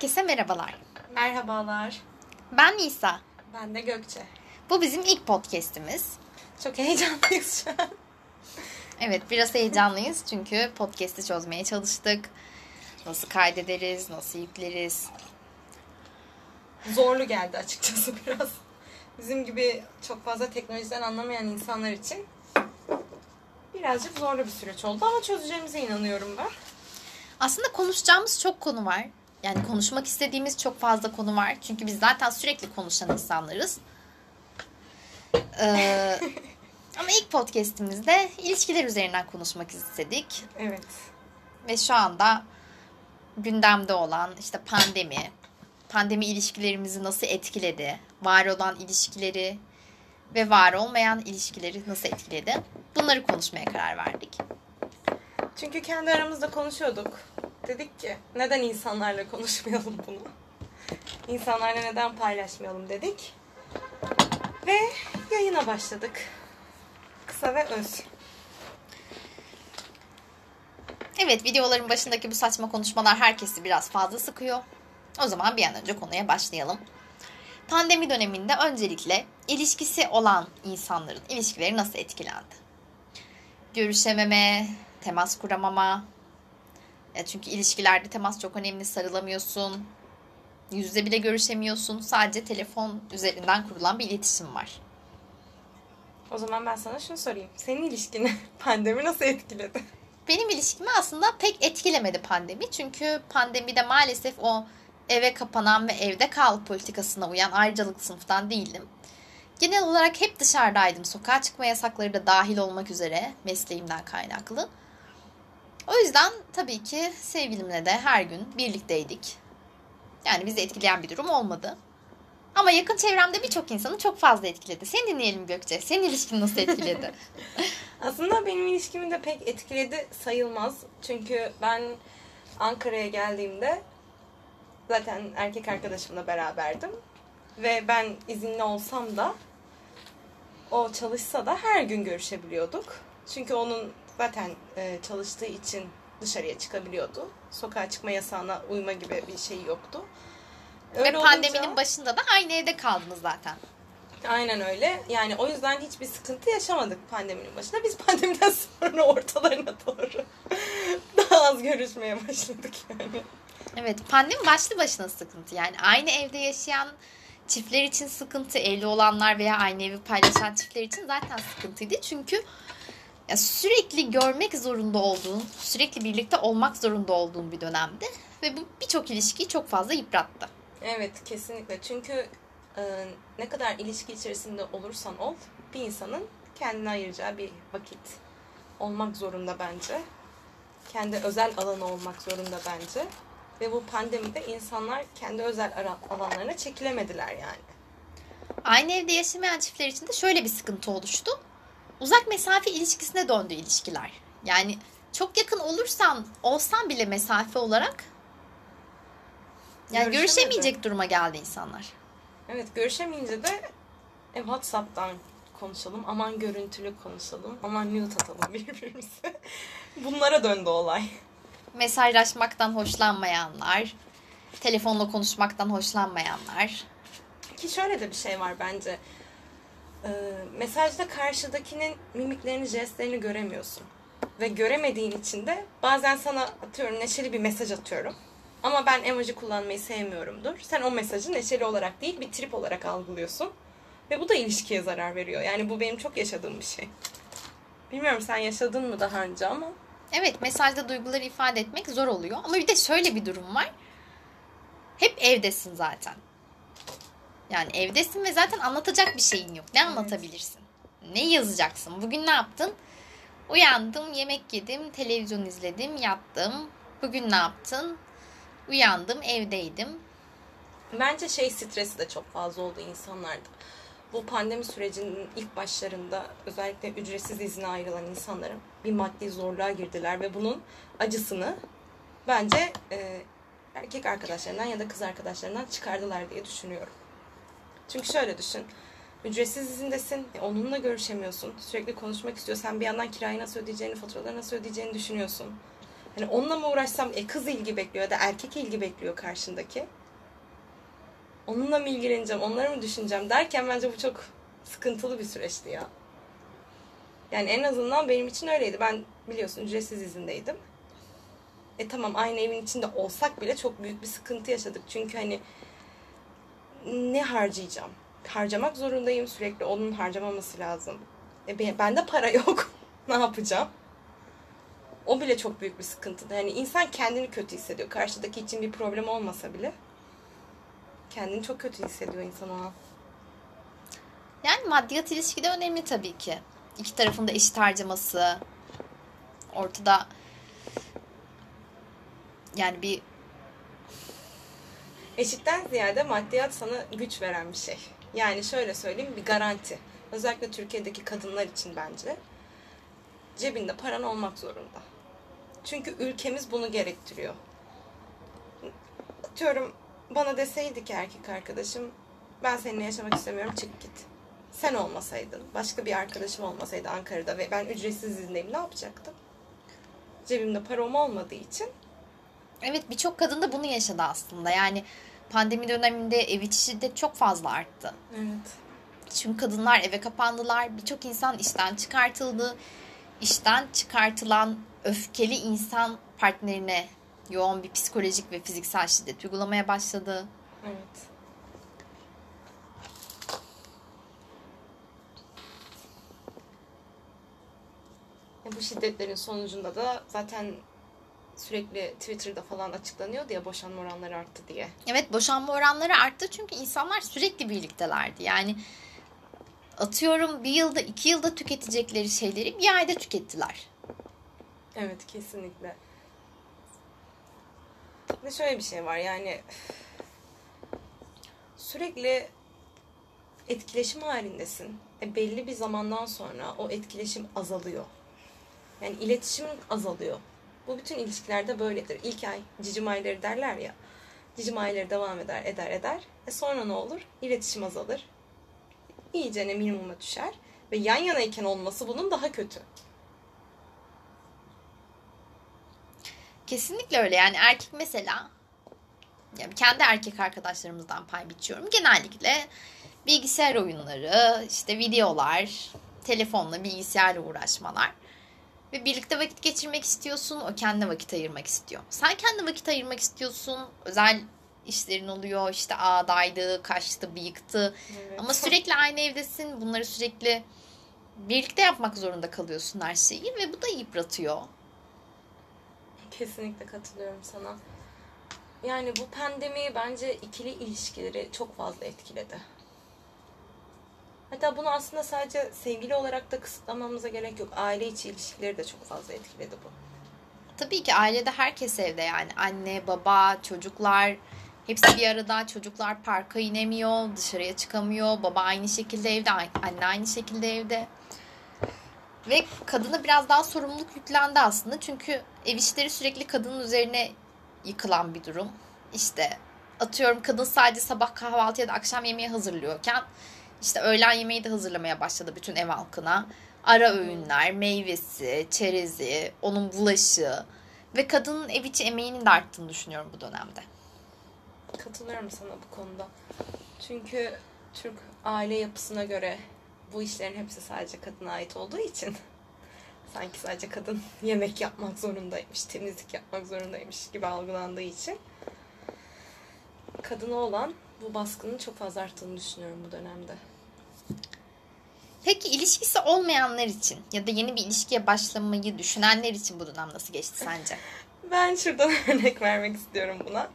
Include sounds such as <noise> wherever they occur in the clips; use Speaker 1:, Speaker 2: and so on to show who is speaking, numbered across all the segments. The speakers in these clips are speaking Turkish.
Speaker 1: Herkese merhabalar.
Speaker 2: Merhabalar.
Speaker 1: Ben Nisa.
Speaker 2: Ben de Gökçe.
Speaker 1: Bu bizim ilk podcast'imiz.
Speaker 2: Çok heyecanlıyız şu an.
Speaker 1: Evet biraz heyecanlıyız çünkü podcast'i çözmeye çalıştık. Nasıl kaydederiz, nasıl yükleriz.
Speaker 2: Zorlu geldi açıkçası <laughs> biraz. Bizim gibi çok fazla teknolojiden anlamayan insanlar için birazcık zorlu bir süreç oldu ama çözeceğimize inanıyorum ben.
Speaker 1: Aslında konuşacağımız çok konu var. Yani konuşmak istediğimiz çok fazla konu var. Çünkü biz zaten sürekli konuşan insanlarız. Ee, <laughs> ama ilk podcast'imizde ilişkiler üzerinden konuşmak istedik.
Speaker 2: Evet.
Speaker 1: Ve şu anda gündemde olan işte pandemi, pandemi ilişkilerimizi nasıl etkiledi, var olan ilişkileri ve var olmayan ilişkileri nasıl etkiledi? Bunları konuşmaya karar verdik.
Speaker 2: Çünkü kendi aramızda konuşuyorduk. Dedik ki neden insanlarla konuşmayalım bunu? İnsanlarla neden paylaşmayalım dedik. Ve yayına başladık. Kısa ve öz.
Speaker 1: Evet videoların başındaki bu saçma konuşmalar herkesi biraz fazla sıkıyor. O zaman bir an önce konuya başlayalım. Pandemi döneminde öncelikle ilişkisi olan insanların ilişkileri nasıl etkilendi? Görüşememe, temas kuramama. Ya çünkü ilişkilerde temas çok önemli. Sarılamıyorsun. Yüzde bile görüşemiyorsun. Sadece telefon üzerinden kurulan bir iletişim var.
Speaker 2: O zaman ben sana şunu sorayım. Senin ilişkini <laughs> pandemi nasıl etkiledi?
Speaker 1: Benim ilişkimi aslında pek etkilemedi pandemi. Çünkü pandemide maalesef o eve kapanan ve evde kal politikasına uyan ayrıcalık sınıftan değildim. Genel olarak hep dışarıdaydım. Sokağa çıkma yasakları da dahil olmak üzere mesleğimden kaynaklı. O yüzden tabii ki sevgilimle de her gün birlikteydik. Yani bizi etkileyen bir durum olmadı. Ama yakın çevremde birçok insanı çok fazla etkiledi. Seni dinleyelim Gökçe. Senin ilişkin nasıl etkiledi? <laughs>
Speaker 2: Aslında benim ilişkimi de pek etkiledi sayılmaz. Çünkü ben Ankara'ya geldiğimde zaten erkek arkadaşımla beraberdim. Ve ben izinli olsam da o çalışsa da her gün görüşebiliyorduk. Çünkü onun zaten e, çalıştığı için dışarıya çıkabiliyordu. Sokağa çıkma yasağına uyma gibi bir şey yoktu.
Speaker 1: Öyle Ve pandeminin olunca, başında da aynı evde kaldınız zaten.
Speaker 2: Aynen öyle. Yani o yüzden hiçbir sıkıntı yaşamadık pandeminin başında. Biz <laughs> pandemiden sonra ortalarına doğru <laughs> daha az görüşmeye başladık yani.
Speaker 1: Evet pandemi başlı başına sıkıntı. Yani aynı evde yaşayan çiftler için sıkıntı, evli olanlar veya aynı evi paylaşan çiftler için zaten sıkıntıydı. Çünkü ya sürekli görmek zorunda olduğun, sürekli birlikte olmak zorunda olduğun bir dönemdi. Ve bu birçok ilişkiyi çok fazla yıprattı.
Speaker 2: Evet kesinlikle. Çünkü e, ne kadar ilişki içerisinde olursan ol bir insanın kendine ayıracağı bir vakit olmak zorunda bence. Kendi özel alanı olmak zorunda bence. Ve bu pandemide insanlar kendi özel alanlarına çekilemediler yani.
Speaker 1: Aynı evde yaşamayan çiftler için de şöyle bir sıkıntı oluştu. Uzak mesafe ilişkisine döndü ilişkiler. Yani çok yakın olursan, olsan bile mesafe olarak yani görüşemeyecek duruma geldi insanlar.
Speaker 2: Evet görüşemeyince de e, WhatsApp'tan konuşalım. Aman görüntülü konuşalım. Aman mute atalım <laughs> birbirimize. Bunlara döndü olay.
Speaker 1: Mesajlaşmaktan hoşlanmayanlar, telefonla konuşmaktan hoşlanmayanlar.
Speaker 2: Ki şöyle de bir şey var bence. Mesajda karşıdakinin mimiklerini, jestlerini göremiyorsun. Ve göremediğin için de bazen sana atıyorum neşeli bir mesaj atıyorum ama ben emoji kullanmayı sevmiyorumdur. Sen o mesajı neşeli olarak değil bir trip olarak algılıyorsun. Ve bu da ilişkiye zarar veriyor. Yani bu benim çok yaşadığım bir şey. Bilmiyorum sen yaşadın mı daha önce ama.
Speaker 1: Evet mesajda duyguları ifade etmek zor oluyor. Ama bir de şöyle bir durum var. Hep evdesin zaten. Yani evdesin ve zaten anlatacak bir şeyin yok. Ne anlatabilirsin? Ne yazacaksın? Bugün ne yaptın? Uyandım, yemek yedim, televizyon izledim, yattım. Bugün ne yaptın? Uyandım, evdeydim.
Speaker 2: Bence şey stresi de çok fazla oldu insanlarda. Bu pandemi sürecinin ilk başlarında özellikle ücretsiz izine ayrılan insanların bir maddi zorluğa girdiler ve bunun acısını bence e, erkek arkadaşlarından ya da kız arkadaşlarından çıkardılar diye düşünüyorum. Çünkü şöyle düşün. Ücretsiz izindesin. Onunla görüşemiyorsun. Sürekli konuşmak istiyorsan bir yandan kirayı nasıl ödeyeceğini, faturaları nasıl ödeyeceğini düşünüyorsun. Hani onunla mı uğraşsam e kız ilgi bekliyor ya da erkek ilgi bekliyor karşındaki. Onunla mı ilgileneceğim, onları mı düşüneceğim derken bence bu çok sıkıntılı bir süreçti ya. Yani en azından benim için öyleydi. Ben biliyorsun ücretsiz izindeydim. E tamam aynı evin içinde olsak bile çok büyük bir sıkıntı yaşadık. Çünkü hani ne harcayacağım? Harcamak zorundayım sürekli. Onun harcamaması lazım. E ben- bende para <laughs> yok. ne yapacağım? O bile çok büyük bir sıkıntı. Yani insan kendini kötü hissediyor. Karşıdaki için bir problem olmasa bile. Kendini çok kötü hissediyor insan o an.
Speaker 1: Yani maddiyat ilişkide önemli tabii ki. İki tarafın da eşit harcaması. Ortada yani bir
Speaker 2: Eşitten ziyade maddiyat sana güç veren bir şey. Yani şöyle söyleyeyim bir garanti. Özellikle Türkiye'deki kadınlar için bence. Cebinde paran olmak zorunda. Çünkü ülkemiz bunu gerektiriyor. Atıyorum bana deseydi ki erkek arkadaşım ben seninle yaşamak istemiyorum çık git. Sen olmasaydın, başka bir arkadaşım olmasaydı Ankara'da ve ben ücretsiz izindeyim ne yapacaktım? Cebimde param olmadığı için
Speaker 1: evet birçok kadın da bunu yaşadı aslında. Yani pandemi döneminde ev içi şiddet çok fazla arttı.
Speaker 2: evet.
Speaker 1: Çünkü kadınlar eve kapandılar. Birçok insan işten çıkartıldı. İşten çıkartılan öfkeli insan partnerine yoğun bir psikolojik ve fiziksel şiddet uygulamaya başladı.
Speaker 2: Evet. E, Bu şiddetlerin sonucunda da zaten sürekli Twitter'da falan açıklanıyordu ya boşanma oranları arttı diye.
Speaker 1: Evet boşanma oranları arttı çünkü insanlar sürekli birliktelerdi. Yani atıyorum bir yılda iki yılda tüketecekleri şeyleri bir ayda tükettiler.
Speaker 2: Evet kesinlikle. Ve şöyle bir şey var yani sürekli etkileşim halindesin. E belli bir zamandan sonra o etkileşim azalıyor. Yani iletişimin azalıyor. Bu bütün ilişkilerde böyledir. İlk ay cicim ayları derler ya. Cicim ayları devam eder, eder, eder. E sonra ne olur? İletişim azalır. İyice ne minimuma düşer. Ve yan yanayken olması bunun daha kötü.
Speaker 1: Kesinlikle öyle yani erkek mesela yani kendi erkek arkadaşlarımızdan pay biçiyorum. Genellikle bilgisayar oyunları, işte videolar, telefonla bilgisayarla uğraşmalar. Ve birlikte vakit geçirmek istiyorsun, o kendi vakit ayırmak istiyor. Sen kendi vakit ayırmak istiyorsun, özel işlerin oluyor, işte ağdaydı, kaçtı, bıyıktı.
Speaker 2: Evet.
Speaker 1: Ama sürekli aynı evdesin, bunları sürekli birlikte yapmak zorunda kalıyorsun her şeyi ve bu da yıpratıyor.
Speaker 2: Kesinlikle katılıyorum sana. Yani bu pandemi bence ikili ilişkileri çok fazla etkiledi. Hatta bunu aslında sadece sevgili olarak da kısıtlamamıza gerek yok. Aile içi ilişkileri de çok fazla etkiledi bu.
Speaker 1: Tabii ki ailede herkes evde yani anne, baba, çocuklar hepsi bir arada. Çocuklar parka inemiyor, dışarıya çıkamıyor. Baba aynı şekilde evde, anne aynı şekilde evde. Ve kadına biraz daha sorumluluk yüklendi aslında. Çünkü ev işleri sürekli kadının üzerine yıkılan bir durum. İşte atıyorum kadın sadece sabah kahvaltı ya da akşam yemeği hazırlıyorken işte öğlen yemeği de hazırlamaya başladı bütün ev halkına. Ara öğünler, meyvesi, çerezi, onun bulaşığı ve kadının ev içi emeğinin de arttığını düşünüyorum bu dönemde.
Speaker 2: Katılıyorum sana bu konuda. Çünkü Türk aile yapısına göre bu işlerin hepsi sadece kadına ait olduğu için <laughs> sanki sadece kadın <laughs> yemek yapmak zorundaymış, temizlik yapmak zorundaymış gibi algılandığı için kadına olan bu baskının çok fazla arttığını düşünüyorum bu dönemde.
Speaker 1: Peki ilişkisi olmayanlar için ya da yeni bir ilişkiye başlamayı düşünenler için bu dönem nasıl geçti sence? <laughs>
Speaker 2: Ben şuradan <laughs> örnek vermek istiyorum buna.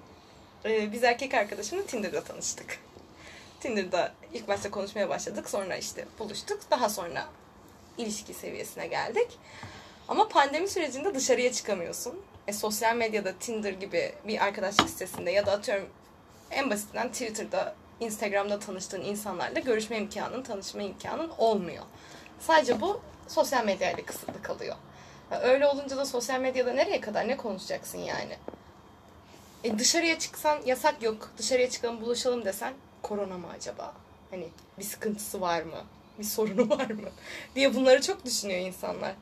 Speaker 2: Ee, biz erkek arkadaşımla Tinder'da tanıştık. Tinder'da ilk başta konuşmaya başladık. Sonra işte buluştuk. Daha sonra ilişki seviyesine geldik. Ama pandemi sürecinde dışarıya çıkamıyorsun. E, sosyal medyada Tinder gibi bir arkadaşlık sitesinde ya da atıyorum en basitinden Twitter'da, Instagram'da tanıştığın insanlarla görüşme imkanın, tanışma imkanın olmuyor. Sadece bu sosyal medyayla kısıtlı kalıyor. Öyle olunca da sosyal medyada nereye kadar ne konuşacaksın yani? E dışarıya çıksan yasak yok. Dışarıya çıkalım buluşalım desen korona mı acaba? Hani bir sıkıntısı var mı? Bir sorunu <laughs> var mı? diye bunları çok düşünüyor insanlar.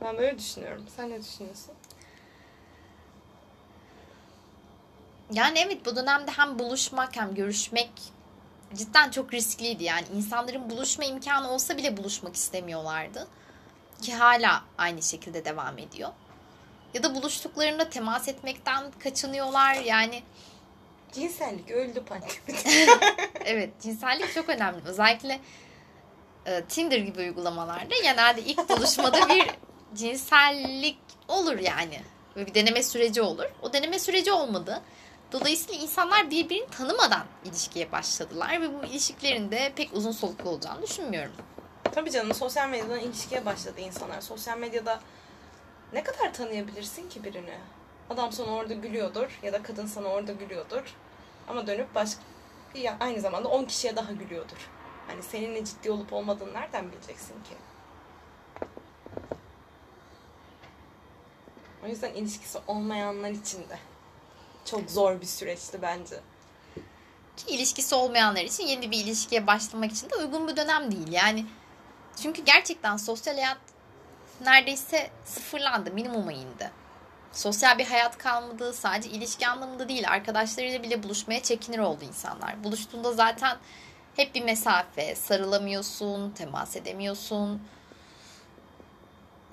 Speaker 2: Ben böyle düşünüyorum. Sen ne düşünüyorsun?
Speaker 1: Yani evet bu dönemde hem buluşmak hem görüşmek cidden çok riskliydi. Yani insanların buluşma imkanı olsa bile buluşmak istemiyorlardı. Ki hala aynı şekilde devam ediyor. Ya da buluştuklarında temas etmekten kaçınıyorlar. Yani
Speaker 2: Cinsellik öldü pandemide. <laughs>
Speaker 1: evet cinsellik çok önemli. Özellikle e, Tinder gibi uygulamalarda genelde ilk buluşmada bir cinsellik olur yani. Ve bir deneme süreci olur. O deneme süreci olmadı. Dolayısıyla insanlar birbirini tanımadan ilişkiye başladılar ve bu ilişkilerin de pek uzun soluklu olacağını düşünmüyorum.
Speaker 2: Tabii canım sosyal medyadan ilişkiye başladı insanlar. Sosyal medyada ne kadar tanıyabilirsin ki birini? Adam sana orada gülüyordur ya da kadın sana orada gülüyordur. Ama dönüp başka ya aynı zamanda 10 kişiye daha gülüyordur. Hani seninle ciddi olup olmadığını nereden bileceksin ki? O yüzden ilişkisi olmayanlar için de çok zor bir süreçti bence.
Speaker 1: Ki ilişkisi olmayanlar için yeni bir ilişkiye başlamak için de uygun bir dönem değil. Yani çünkü gerçekten sosyal hayat neredeyse sıfırlandı, minimuma indi. Sosyal bir hayat kalmadı, sadece ilişki anlamında değil, arkadaşlarıyla bile buluşmaya çekinir oldu insanlar. Buluştuğunda zaten hep bir mesafe, sarılamıyorsun, temas edemiyorsun.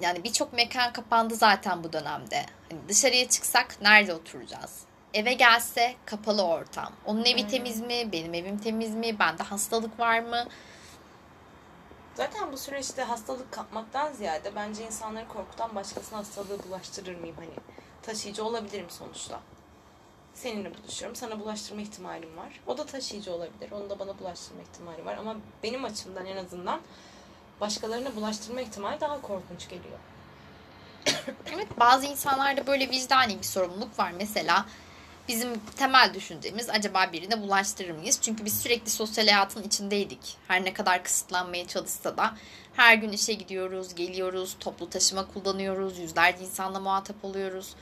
Speaker 1: Yani birçok mekan kapandı zaten bu dönemde. Hani dışarıya çıksak nerede oturacağız? Eve gelse kapalı ortam. Onun evi
Speaker 2: Aynen.
Speaker 1: temiz mi? Benim evim temiz mi? Bende hastalık var mı?
Speaker 2: Zaten bu süreçte hastalık kapmaktan ziyade bence insanları korkutan başkasına hastalığı bulaştırır mıyım hani? Taşıyıcı olabilirim sonuçta. Seninle buluşuyorum. Sana bulaştırma ihtimalim var. O da taşıyıcı olabilir. Onun da bana bulaştırma ihtimali var. Ama benim açımdan en azından başkalarına bulaştırma ihtimali daha korkunç geliyor.
Speaker 1: Evet bazı insanlarda böyle vicdani bir sorumluluk var. Mesela bizim temel düşüncemiz acaba birine bulaştırır mıyız? Çünkü biz sürekli sosyal hayatın içindeydik. Her ne kadar kısıtlanmaya çalışsa da her gün işe gidiyoruz, geliyoruz, toplu taşıma kullanıyoruz, yüzlerce insanla muhatap oluyoruz.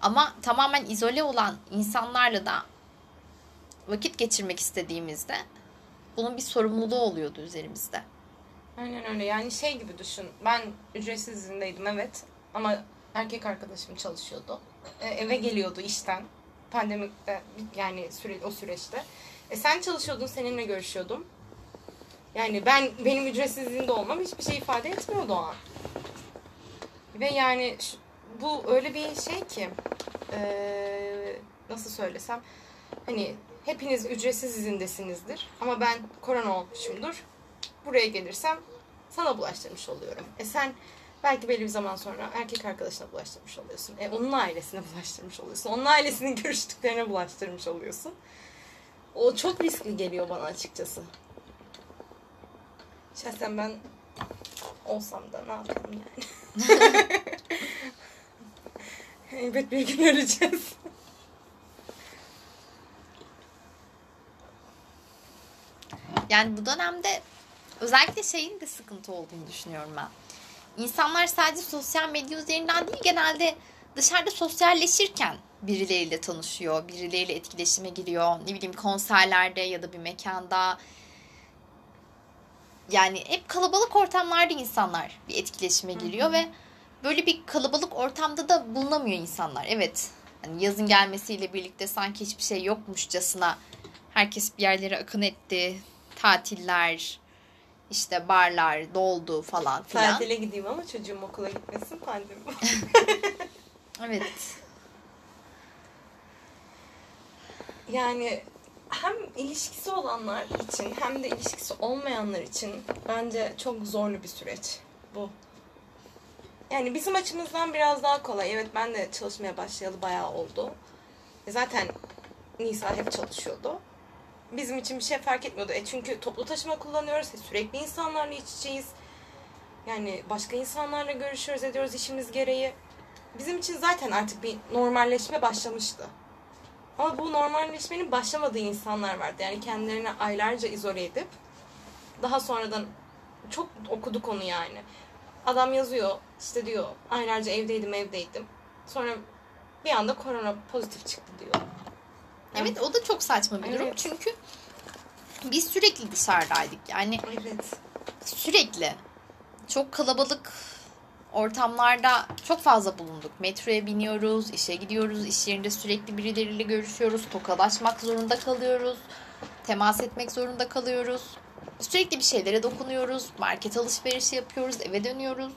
Speaker 1: Ama tamamen izole olan insanlarla da vakit geçirmek istediğimizde bunun bir sorumluluğu oluyordu üzerimizde.
Speaker 2: Aynen öyle. Yani şey gibi düşün. Ben ücretsiz izindeydim evet. Ama erkek arkadaşım çalışıyordu. E, eve geliyordu işten. Pandemikte yani süre, o süreçte. E, sen çalışıyordun, seninle görüşüyordum. Yani ben benim ücretsiz izinde olmam hiçbir şey ifade etmiyordu o an. Ve yani bu öyle bir şey ki e, nasıl söylesem hani hepiniz ücretsiz izindesinizdir ama ben korona olmuşumdur buraya gelirsem sana bulaştırmış oluyorum. E sen belki belli bir zaman sonra erkek arkadaşına bulaştırmış oluyorsun. E onun ailesine <laughs> bulaştırmış oluyorsun. Onun ailesinin <laughs> görüştüklerine bulaştırmış oluyorsun. O çok riskli geliyor bana açıkçası. Şahsen ben olsam da ne yapayım yani. <laughs> Elbet bir gün öleceğiz.
Speaker 1: Yani bu dönemde özellikle şeyin de sıkıntı olduğunu düşünüyorum ben. İnsanlar sadece sosyal medya üzerinden değil genelde dışarıda sosyalleşirken birileriyle tanışıyor, birileriyle etkileşime giriyor. Ne bileyim konserlerde ya da bir mekanda. Yani hep kalabalık ortamlarda insanlar bir etkileşime giriyor ve böyle bir kalabalık ortamda da bulunamıyor insanlar. Evet. Hani yazın gelmesiyle birlikte sanki hiçbir şey yokmuşçasına herkes bir yerlere akın etti. Tatiller, işte barlar doldu falan filan.
Speaker 2: Tatile gideyim ama çocuğum okula gitmesin pandemi. <laughs>
Speaker 1: Evet.
Speaker 2: Yani hem ilişkisi olanlar için hem de ilişkisi olmayanlar için bence çok zorlu bir süreç bu. Yani bizim açımızdan biraz daha kolay. Evet ben de çalışmaya başlayalı bayağı oldu. E zaten Nisa hep çalışıyordu. Bizim için bir şey fark etmiyordu. E çünkü toplu taşıma kullanıyoruz. E sürekli insanlarla iç içeyiz. Yani başka insanlarla görüşüyoruz, ediyoruz işimiz gereği. Bizim için zaten artık bir normalleşme başlamıştı. Ama bu normalleşmenin başlamadığı insanlar vardı. Yani kendilerini aylarca izole edip daha sonradan çok okuduk onu yani. Adam yazıyor işte diyor aylarca evdeydim evdeydim. Sonra bir anda korona pozitif çıktı diyor. Yani-
Speaker 1: Evet o da çok saçma bir durum.
Speaker 2: Evet.
Speaker 1: Çünkü biz sürekli dışarıdaydık. Yani
Speaker 2: Evet.
Speaker 1: sürekli çok kalabalık ortamlarda çok fazla bulunduk. Metroya biniyoruz, işe gidiyoruz, iş yerinde sürekli birileriyle görüşüyoruz, tokalaşmak zorunda kalıyoruz, temas etmek zorunda kalıyoruz. Sürekli bir şeylere dokunuyoruz, market alışverişi yapıyoruz, eve dönüyoruz.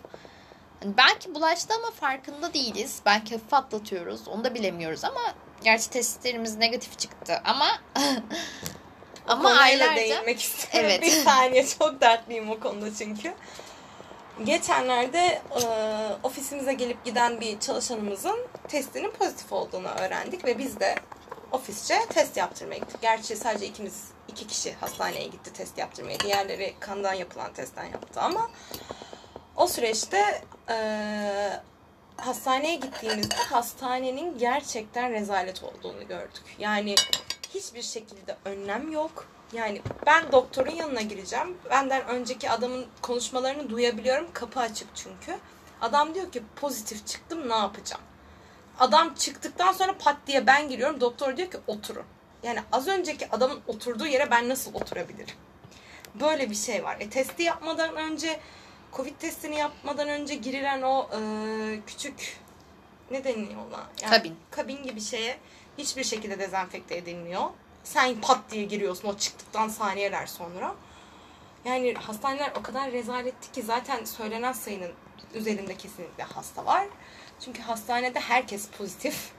Speaker 1: Hani belki bulaştı ama farkında değiliz. Belki hafif atlatıyoruz. Onu da bilemiyoruz ama gerçi testlerimiz negatif çıktı ama <laughs>
Speaker 2: ama aylarca değinmek istiyorum. Evet. Bir saniye çok dertliyim o konuda çünkü. Geçenlerde e, ofisimize gelip giden bir çalışanımızın testinin pozitif olduğunu öğrendik ve biz de ofisçe test yaptırmaya gittik. Gerçi sadece ikimiz, iki kişi hastaneye gitti test yaptırmaya. Diğerleri kandan yapılan testten yaptı ama o süreçte e, hastaneye gittiğimizde hastanenin gerçekten rezalet olduğunu gördük. Yani hiçbir şekilde önlem yok. Yani ben doktorun yanına gireceğim. Benden önceki adamın konuşmalarını duyabiliyorum. Kapı açık çünkü. Adam diyor ki pozitif çıktım ne yapacağım? Adam çıktıktan sonra pat diye ben giriyorum. Doktor diyor ki oturun. Yani az önceki adamın oturduğu yere ben nasıl oturabilirim? Böyle bir şey var. E, testi yapmadan önce Covid testini yapmadan önce girilen o e, küçük ne deniyor ona?
Speaker 1: Yani kabin.
Speaker 2: Kabin gibi şeye hiçbir şekilde dezenfekte edilmiyor. Sen pat diye giriyorsun o çıktıktan saniyeler sonra. Yani hastaneler o kadar rezaletti ki zaten söylenen sayının üzerinde kesinlikle hasta var. Çünkü hastanede herkes pozitif.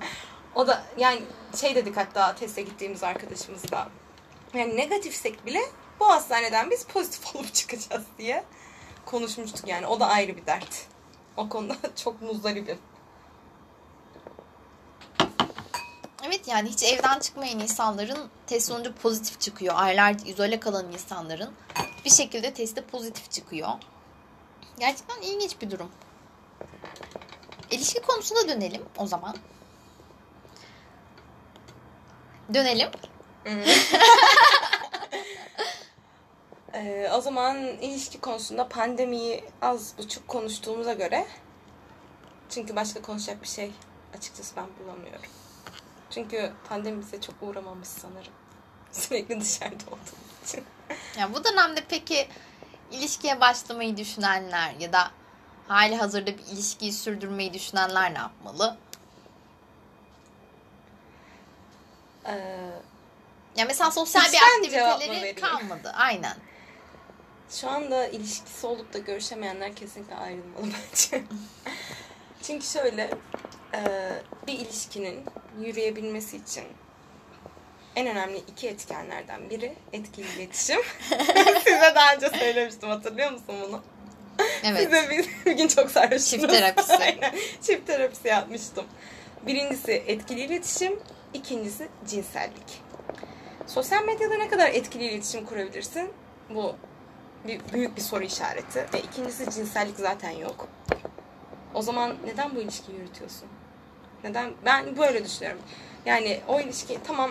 Speaker 2: <laughs> o da yani şey dedik hatta teste gittiğimiz arkadaşımızla. Yani negatifsek bile bu hastaneden biz pozitif <laughs> olup çıkacağız diye konuşmuştuk yani. O da ayrı bir dert. O konuda <laughs> çok muzdaribim.
Speaker 1: Evet yani hiç evden çıkmayan insanların test sonucu pozitif çıkıyor. Aylarca izole kalan insanların bir şekilde testi pozitif çıkıyor. Gerçekten ilginç bir durum. İlişki konusuna dönelim o zaman. Dönelim. <laughs>
Speaker 2: ee, o zaman ilişki konusunda pandemiyi az buçuk konuştuğumuza göre çünkü başka konuşacak bir şey açıkçası ben bulamıyorum. Çünkü pandemi bize çok uğramamış sanırım. <laughs> Sürekli dışarıda olduğumuz için.
Speaker 1: Ya bu dönemde peki ilişkiye başlamayı düşünenler ya da hali hazırda bir ilişkiyi sürdürmeyi düşünenler ne yapmalı? Ee, ya mesela sosyal bir aktiviteleri kalmadı. Aynen.
Speaker 2: Şu anda ilişkisi olup da görüşemeyenler kesinlikle ayrılmalı <laughs> bence. Çünkü şöyle e, bir ilişkinin yürüyebilmesi için en önemli iki etkenlerden biri etkili iletişim. <laughs> Size daha önce söylemiştim hatırlıyor musun bunu? Evet. Size bir, <laughs> bir gün çok sarhoştunuz.
Speaker 1: Çift terapisi.
Speaker 2: Aynen. Çift terapisi yapmıştım. Birincisi etkili iletişim, ikincisi cinsellik. Sosyal medyada ne kadar etkili iletişim kurabilirsin? Bu büyük bir soru işareti. Ve ikincisi cinsellik zaten yok. O zaman neden bu ilişkiyi yürütüyorsun? Neden? Ben böyle düşünüyorum. Yani o ilişki tamam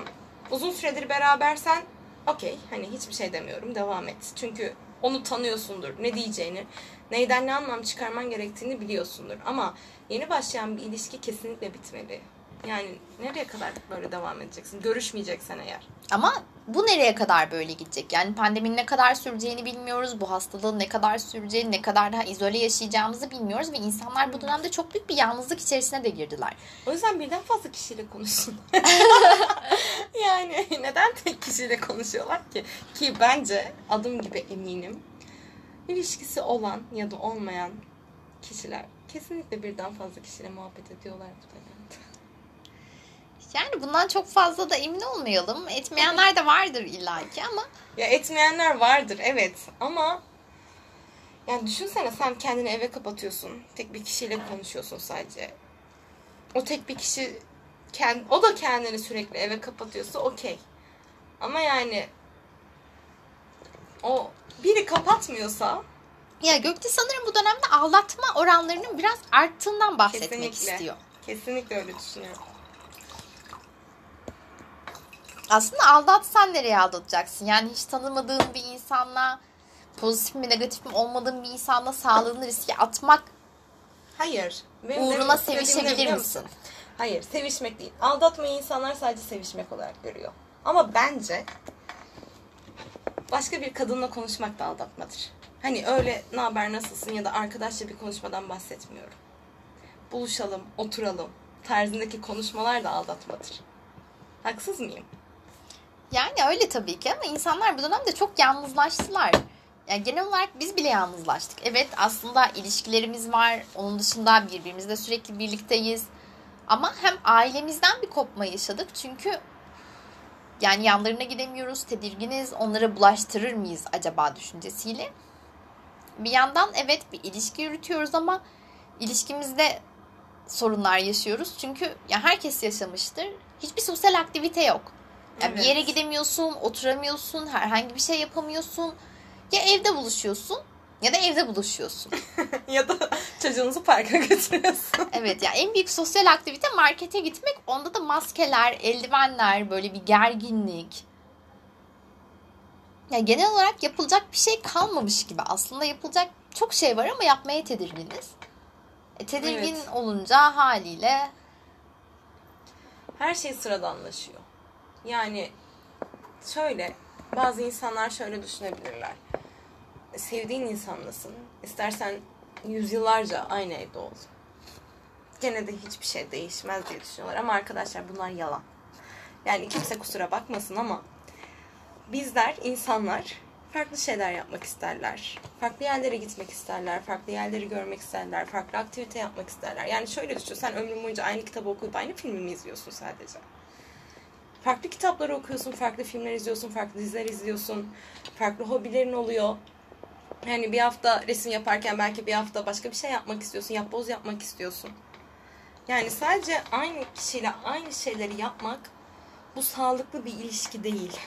Speaker 2: uzun süredir berabersen okey hani hiçbir şey demiyorum devam et. Çünkü onu tanıyorsundur. Ne diyeceğini, neyden ne anlam çıkarman gerektiğini biliyorsundur. Ama yeni başlayan bir ilişki kesinlikle bitmeli. Yani nereye kadar böyle devam edeceksin? Görüşmeyeceksen eğer.
Speaker 1: Ama bu nereye kadar böyle gidecek? Yani pandeminin ne kadar süreceğini bilmiyoruz. Bu hastalığın ne kadar süreceğini, ne kadar daha izole yaşayacağımızı bilmiyoruz. Ve insanlar bu dönemde çok büyük bir yalnızlık içerisine de girdiler.
Speaker 2: O yüzden birden fazla kişiyle konuşsun. <laughs> yani neden tek kişiyle konuşuyorlar ki? Ki bence adım gibi eminim. İlişkisi olan ya da olmayan kişiler kesinlikle birden fazla kişiyle muhabbet ediyorlar bu dönemde.
Speaker 1: Yani bundan çok fazla da emin olmayalım. Etmeyenler de vardır illaki ama.
Speaker 2: Ya etmeyenler vardır evet ama yani düşünsene sen kendini eve kapatıyorsun. Tek bir kişiyle konuşuyorsun sadece. O tek bir kişi kend, o da kendini sürekli eve kapatıyorsa okey. Ama yani o biri kapatmıyorsa
Speaker 1: ya Gökçe sanırım bu dönemde aldatma oranlarının biraz arttığından bahsetmek kesinlikle, istiyor.
Speaker 2: Kesinlikle öyle düşünüyorum
Speaker 1: aslında aldatsan nereye aldatacaksın? Yani hiç tanımadığın bir insanla pozitif mi negatif mi olmadığın bir insanla sağlığını riske atmak
Speaker 2: Hayır.
Speaker 1: Benim uğruna sevişebilir misin?
Speaker 2: Hayır, sevişmek değil. Aldatmayı insanlar sadece sevişmek olarak görüyor. Ama bence başka bir kadınla konuşmak da aldatmadır. Hani öyle ne haber nasılsın ya da arkadaşça bir konuşmadan bahsetmiyorum. Buluşalım, oturalım tarzındaki konuşmalar da aldatmadır. Haksız mıyım?
Speaker 1: Yani öyle tabii ki ama insanlar bu dönemde çok yalnızlaştılar. Yani genel olarak biz bile yalnızlaştık. Evet aslında ilişkilerimiz var. Onun dışında birbirimizle sürekli birlikteyiz. Ama hem ailemizden bir kopma yaşadık. Çünkü yani yanlarına gidemiyoruz, tedirginiz. Onlara bulaştırır mıyız acaba düşüncesiyle. Bir yandan evet bir ilişki yürütüyoruz ama ilişkimizde sorunlar yaşıyoruz. Çünkü ya herkes yaşamıştır. Hiçbir sosyal aktivite yok. Yani
Speaker 2: Evet.
Speaker 1: Bir yere gidemiyorsun, oturamıyorsun, herhangi bir şey yapamıyorsun. Ya evde buluşuyorsun ya da evde buluşuyorsun. <laughs>
Speaker 2: ya da çocuğunuzu parka götürüyorsun. <laughs>
Speaker 1: Evet ya en büyük sosyal aktivite markete gitmek. Onda da maskeler, eldivenler, böyle bir gerginlik. Ya genel olarak yapılacak bir şey kalmamış gibi. Aslında yapılacak çok şey var ama yapmaya tedirginiz. E, tedirgin
Speaker 2: Evet.
Speaker 1: olunca haliyle
Speaker 2: Her şey sıradanlaşıyor. Yani şöyle bazı insanlar şöyle düşünebilirler. Sevdiğin insanlasın. İstersen yüzyıllarca aynı evde ol. Gene de hiçbir şey değişmez diye düşünüyorlar. Ama arkadaşlar bunlar yalan. Yani kimse kusura bakmasın ama bizler insanlar farklı şeyler yapmak isterler. Farklı yerlere gitmek isterler. Farklı yerleri görmek isterler. Farklı aktivite yapmak isterler. Yani şöyle düşün. Sen ömrün boyunca aynı kitabı okuyup aynı filmi mi izliyorsun sadece? Farklı kitapları okuyorsun, farklı filmler izliyorsun, farklı diziler izliyorsun. Farklı hobilerin oluyor. Yani bir hafta resim yaparken belki bir hafta başka bir şey yapmak istiyorsun. Yapboz yapmak istiyorsun. Yani sadece aynı kişiyle aynı şeyleri yapmak bu sağlıklı bir ilişki değil.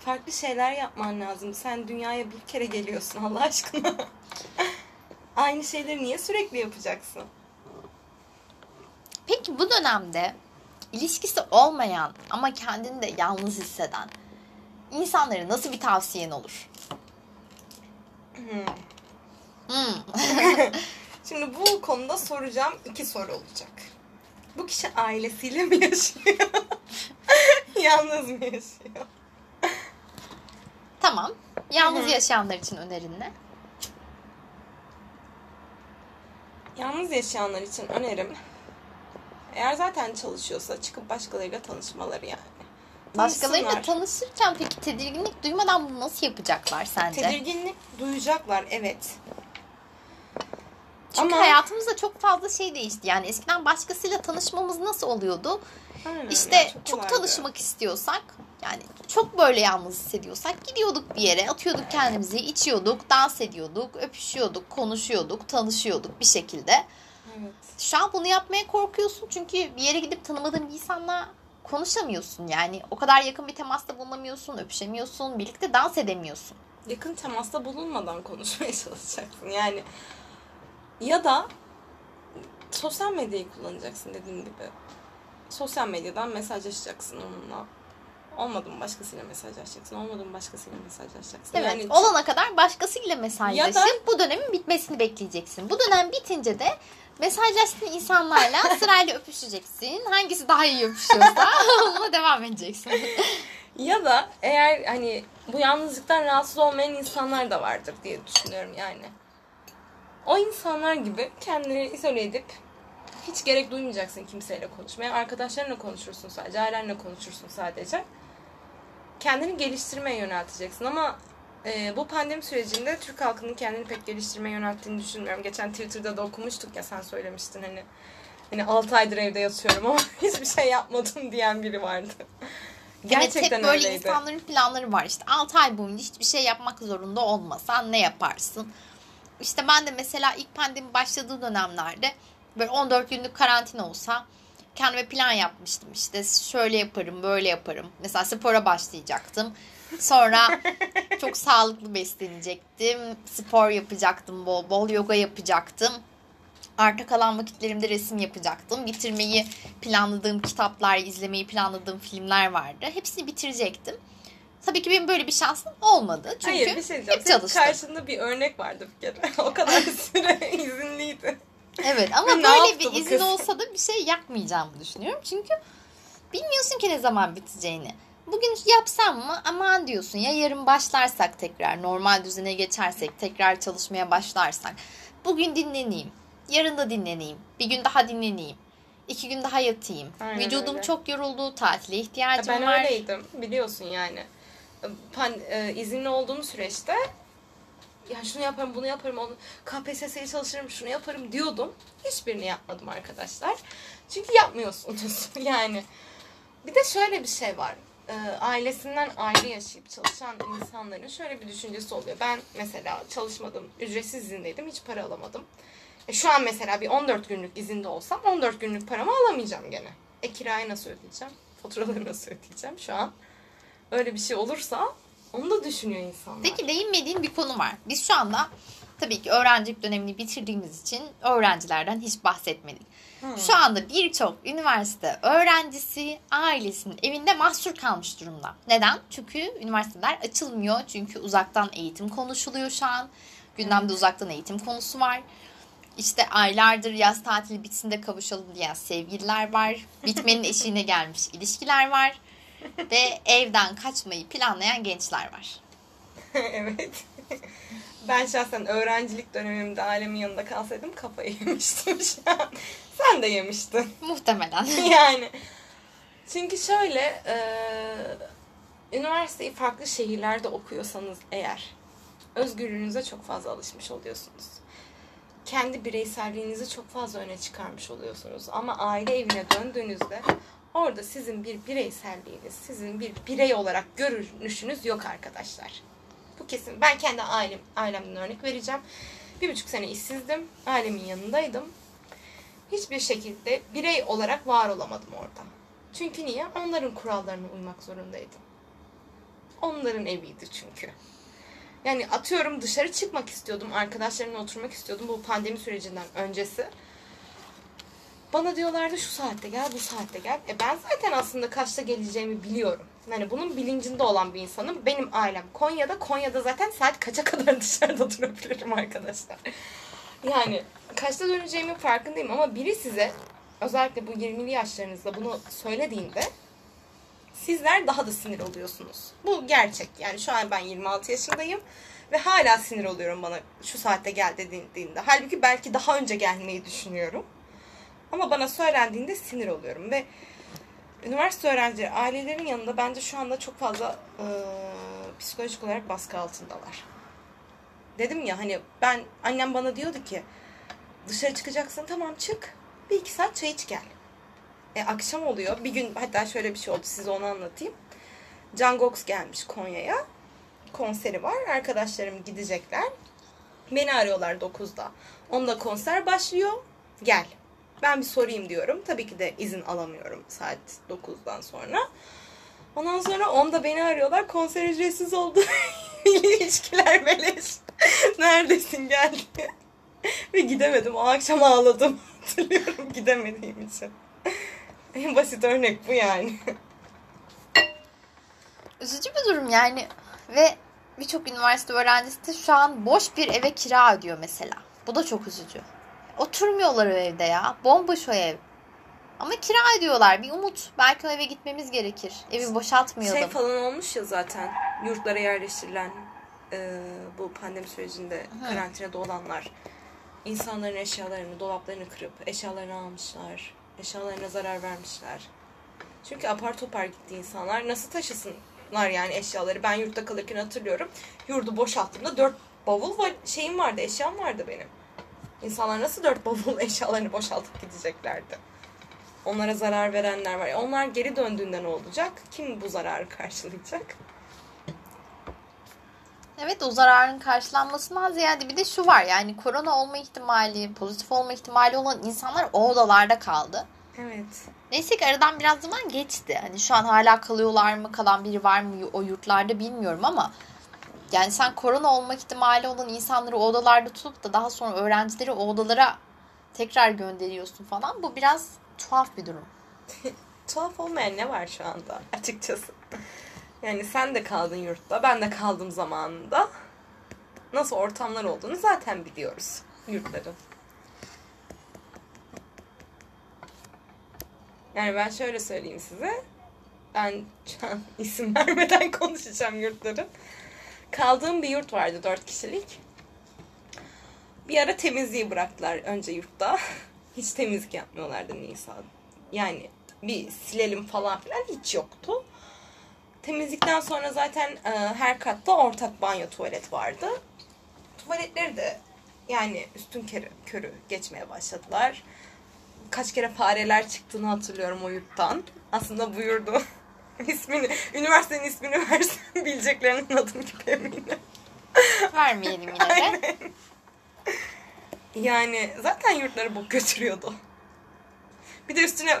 Speaker 2: Farklı şeyler yapman lazım. Sen dünyaya bir kere geliyorsun Allah aşkına. <laughs> aynı şeyleri niye sürekli yapacaksın?
Speaker 1: Peki bu dönemde ilişkisi olmayan ama kendini de yalnız hisseden insanlara nasıl bir tavsiyen olur?
Speaker 2: Hmm.
Speaker 1: Hmm. <laughs>
Speaker 2: Şimdi bu konuda soracağım iki soru olacak. Bu kişi ailesiyle mi yaşıyor? <laughs> Yalnız mı yaşıyor?
Speaker 1: tamam. Yalnız
Speaker 2: Hı
Speaker 1: yaşayanlar için önerin ne?
Speaker 2: Yalnız yaşayanlar için önerim eğer zaten çalışıyorsa çıkıp başkalarıyla tanışmaları yani.
Speaker 1: Başkalarıyla tanışırken peki tedirginlik duymadan bunu nasıl yapacaklar sence?
Speaker 2: Tedirginlik duyacaklar evet.
Speaker 1: Çünkü
Speaker 2: Ama-
Speaker 1: hayatımızda çok fazla şey değişti. Yani eskiden başkasıyla tanışmamız nasıl oluyordu?
Speaker 2: Aynen,
Speaker 1: İşte
Speaker 2: yani
Speaker 1: çok,
Speaker 2: kolaydı.
Speaker 1: tanışmak istiyorsak yani çok böyle yalnız hissediyorsak gidiyorduk bir yere atıyorduk kendimizi içiyorduk dans ediyorduk öpüşüyorduk konuşuyorduk tanışıyorduk bir şekilde.
Speaker 2: Evet.
Speaker 1: Şu an bunu yapmaya korkuyorsun çünkü bir yere gidip tanımadığın bir insanla konuşamıyorsun yani o kadar yakın bir temasta bulunamıyorsun öpüşemiyorsun birlikte dans edemiyorsun.
Speaker 2: yakın temasta bulunmadan konuşmaya <laughs> çalışacaksın. Yani ya da sosyal medyayı kullanacaksın dediğim gibi. Sosyal medyadan mesajlaşacaksın onunla. Olmadı mı başkasıyla mesajlaşacaksın. Olmadı mı başkasıyla mesajlaşacaksın.
Speaker 1: Evet
Speaker 2: Yani
Speaker 1: olana kadar başkasıyla mesajlaşıp
Speaker 2: Ya
Speaker 1: bu dönemin bitmesini bekleyeceksin. Bu dönem bitince de mesajlaştığın insanlarla <laughs> sırayla öpüşeceksin. Hangisi daha iyi öpüşüyorsa <laughs> onunla devam edeceksin. <laughs>
Speaker 2: ya da eğer hani bu yalnızlıktan rahatsız olmayan insanlar da vardır diye düşünüyorum yani. O insanlar gibi kendini izole edip hiç gerek duymayacaksın kimseyle konuşmaya. Arkadaşlarınla konuşursun sadece, ailenle konuşursun sadece. Kendini geliştirmeye yönelteceksin ama e, bu pandemi sürecinde Türk halkının kendini pek geliştirmeye yönelttiğini düşünmüyorum. Geçen Twitter'da da okumuştuk ya sen söylemiştin hani hani 6 aydır evde yatıyorum ama <laughs> hiçbir şey yapmadım diyen biri vardı. Gerçekten <laughs>
Speaker 1: evet, hep böyle
Speaker 2: öyleydi.
Speaker 1: insanların planları var işte 6 ay boyunca hiçbir şey yapmak zorunda olmasan ne yaparsın? İşte ben de mesela ilk pandemi başladığı dönemlerde böyle 14 günlük karantina olsa kendime plan yapmıştım işte şöyle yaparım böyle yaparım. Mesela spora başlayacaktım. Sonra çok sağlıklı beslenecektim. Spor yapacaktım bol bol. Yoga yapacaktım. Arta kalan vakitlerimde resim yapacaktım. Bitirmeyi planladığım kitaplar, izlemeyi planladığım filmler vardı. Hepsini bitirecektim. Tabii ki benim böyle bir şansım olmadı. Çünkü
Speaker 2: Hayır bir şey diyeceğim.
Speaker 1: hep
Speaker 2: Senin
Speaker 1: çalıştım.
Speaker 2: karşında bir örnek vardı bir kere. <laughs> o kadar <laughs> süre izinliydi.
Speaker 1: Evet ama
Speaker 2: Ne
Speaker 1: böyle bir izin
Speaker 2: kız?
Speaker 1: olsa da bir şey yapmayacağımı düşünüyorum. Çünkü bilmiyorsun ki ne zaman biteceğini. Bugün yapsam mı? Aman diyorsun ya yarın başlarsak tekrar normal düzene geçersek tekrar çalışmaya başlarsak. Bugün dinleneyim. Yarın da dinleneyim. Bir gün daha dinleneyim. iki gün daha yatayım.
Speaker 2: Aynen
Speaker 1: Vücudum
Speaker 2: öyle.
Speaker 1: çok yoruldu. Tatile ihtiyacım
Speaker 2: ben
Speaker 1: var.
Speaker 2: öyleydim biliyorsun yani. Pan, e, izinli olduğum süreçte ya şunu yaparım bunu yaparım onu KPSS'ye çalışırım şunu yaparım diyordum. Hiçbirini yapmadım arkadaşlar. Çünkü yapmıyorsunuz <laughs> yani. Bir de şöyle bir şey var. E, ailesinden ayrı yaşayıp çalışan insanların şöyle bir düşüncesi oluyor. Ben mesela çalışmadım, ücretsiz izindeydim, hiç para alamadım. E, şu an mesela bir 14 günlük izinde olsam 14 günlük paramı alamayacağım gene. E kirayı nasıl ödeyeceğim? Faturaları <laughs> nasıl ödeyeceğim şu an? Öyle bir şey olursa onu da düşünüyor insanlar.
Speaker 1: Peki değinmediğim bir konu var. Biz şu anda tabii ki öğrencilik dönemini bitirdiğimiz için öğrencilerden hiç bahsetmedik. Şu anda birçok üniversite öğrencisi ailesinin evinde mahsur kalmış durumda. Neden? Çünkü üniversiteler açılmıyor. Çünkü uzaktan eğitim konuşuluyor şu an. Gündemde uzaktan eğitim konusu var. İşte aylardır yaz tatili bitsin de kavuşalım diyen sevgililer var. <laughs> Bitmenin eşiğine gelmiş ilişkiler var. Ve evden kaçmayı planlayan gençler var. <laughs>
Speaker 2: evet. Ben şahsen öğrencilik dönemimde ailemin yanında kalsaydım kafayı <laughs> yemiştim şu an. Sen de yemiştin.
Speaker 1: Muhtemelen. <laughs>
Speaker 2: yani. Çünkü şöyle e, üniversiteyi farklı şehirlerde okuyorsanız eğer özgürlüğünüze çok fazla alışmış oluyorsunuz. Kendi bireyselliğinizi çok fazla öne çıkarmış oluyorsunuz. Ama aile evine döndüğünüzde orada sizin bir bireyselliğiniz, sizin bir birey olarak görünüşünüz yok arkadaşlar. Kesin. Ben kendi ailem, ailemden örnek vereceğim. Bir buçuk sene işsizdim. Ailemin yanındaydım hiçbir şekilde birey olarak var olamadım orada. Çünkü niye? Onların kurallarına uymak zorundaydım. Onların eviydi çünkü. Yani atıyorum dışarı çıkmak istiyordum. Arkadaşlarımla oturmak istiyordum. Bu pandemi sürecinden öncesi. Bana diyorlardı şu saatte gel, bu saatte gel. E ben zaten aslında kaçta geleceğimi biliyorum. Yani bunun bilincinde olan bir insanım. Benim ailem Konya'da. Konya'da zaten saat kaça kadar <laughs> dışarıda durabilirim arkadaşlar. Yani kaçta döneceğimin farkındayım ama biri size özellikle bu 20'li yaşlarınızda bunu söylediğinde sizler daha da sinir oluyorsunuz. Bu gerçek. Yani şu an ben 26 yaşındayım ve hala sinir oluyorum bana şu saatte gel dediğinde. Halbuki belki daha önce gelmeyi düşünüyorum. Ama bana söylendiğinde sinir oluyorum ve üniversite öğrencileri ailelerin yanında bence şu anda çok fazla e, psikolojik olarak baskı altındalar. Dedim ya hani ben annem bana diyordu ki dışarı çıkacaksın tamam çık bir iki saat çay iç gel. E, akşam oluyor bir gün hatta şöyle bir şey oldu size onu anlatayım. Can Gox gelmiş Konya'ya konseri var arkadaşlarım gidecekler. Beni arıyorlar 9'da. Onda konser başlıyor. Gel. Ben bir sorayım diyorum. Tabii ki de izin alamıyorum saat 9'dan sonra. Ondan sonra onda beni arıyorlar. Konser ücretsiz oldu. <laughs> İlişkiler beleş. Neredesin gel diye. Ve gidemedim. O akşam ağladım. <laughs> Hatırlıyorum gidemediğim için. En basit örnek bu yani.
Speaker 1: Üzücü bir durum yani. Ve birçok üniversite öğrencisi de şu an boş bir eve kira ödüyor mesela. Bu da çok üzücü. Oturmuyorlar o evde ya. Bomboş o ev. Ama kira ödüyorlar. Bir umut. Belki o eve gitmemiz gerekir. Evi boşaltmayalım.
Speaker 2: Şey falan olmuş ya zaten. Yurtlara yerleştirilen e, bu pandemi sürecinde karantinada olanlar. insanların eşyalarını, dolaplarını kırıp eşyalarını almışlar. Eşyalarına zarar vermişler. Çünkü apar topar gitti insanlar. Nasıl taşısınlar yani eşyaları? Ben yurtta kalırken hatırlıyorum. Yurdu boşalttığımda dört bavul var, şeyim vardı, eşyam vardı benim. İnsanlar nasıl dört bavul <laughs> eşyalarını boşaltıp gideceklerdi? Onlara zarar verenler var. Onlar geri döndüğünde ne olacak? Kim bu zararı karşılayacak?
Speaker 1: Evet o zararın karşılanmasından ziyade bir de şu var. Yani korona olma ihtimali, pozitif olma ihtimali olan insanlar o odalarda kaldı.
Speaker 2: Evet.
Speaker 1: Neyse ki aradan biraz zaman geçti. Hani şu an hala kalıyorlar mı, kalan biri var mı o yurtlarda bilmiyorum ama yani sen korona olma ihtimali olan insanları o odalarda tutup da daha sonra öğrencileri o odalara tekrar gönderiyorsun falan. Bu biraz tuhaf bir durum. <laughs>
Speaker 2: Tuhaf olmayan ne var şu anda açıkçası? Yani sen de kaldın yurtta, ben de kaldım zamanında. Nasıl ortamlar olduğunu zaten biliyoruz yurtların. Yani ben şöyle söyleyeyim size. Ben şu an <laughs> isim vermeden konuşacağım yurtların. Kaldığım bir yurt vardı dört kişilik. Bir ara temizliği bıraktılar önce yurtta. <laughs> Hiç temizlik yapmıyorlardı Nisa. Yani bir silelim falan filan hiç yoktu. Temizlikten sonra zaten e, her katta ortak banyo tuvalet vardı. Tuvaletleri de yani üstün körü, körü geçmeye başladılar. Kaç kere fareler çıktığını hatırlıyorum o yurttan. Aslında buyurdu. <laughs> <laughs> ismini, üniversitenin ismini versen <laughs> bileceklerinin adını gibi eminim.
Speaker 1: Vermeyelim yine de. <laughs>
Speaker 2: Yani zaten yurtları bok götürüyordu. Bir de üstüne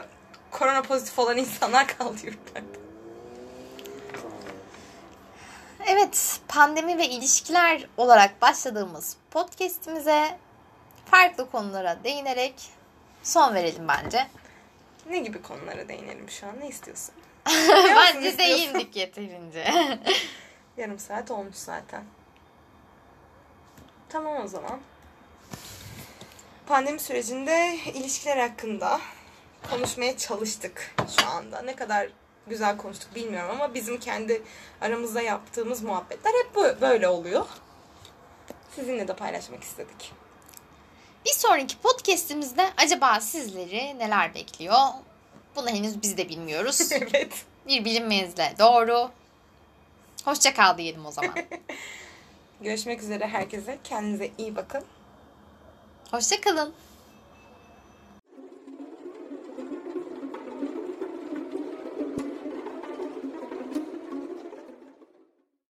Speaker 2: korona pozitif olan insanlar kaldı yurtlarda.
Speaker 1: Evet, pandemi ve ilişkiler olarak başladığımız podcast'imize farklı konulara değinerek son verelim bence.
Speaker 2: Ne gibi konulara değinelim şu an? Ne istiyorsun?
Speaker 1: Bence değindik yeterince. <laughs>
Speaker 2: Yarım saat olmuş zaten. Tamam o zaman. Pandemi sürecinde ilişkiler hakkında konuşmaya çalıştık şu anda. Ne kadar güzel konuştuk bilmiyorum ama bizim kendi aramızda yaptığımız muhabbetler hep böyle oluyor. Sizinle de paylaşmak istedik.
Speaker 1: Bir sonraki podcast'imizde acaba sizleri neler bekliyor? Bunu henüz biz de bilmiyoruz. <laughs>
Speaker 2: evet.
Speaker 1: Bir bilinmeyizle doğru. Hoşça kal diyelim o zaman. <laughs>
Speaker 2: Görüşmek üzere herkese. Kendinize iyi bakın.
Speaker 1: Hoşça kalın.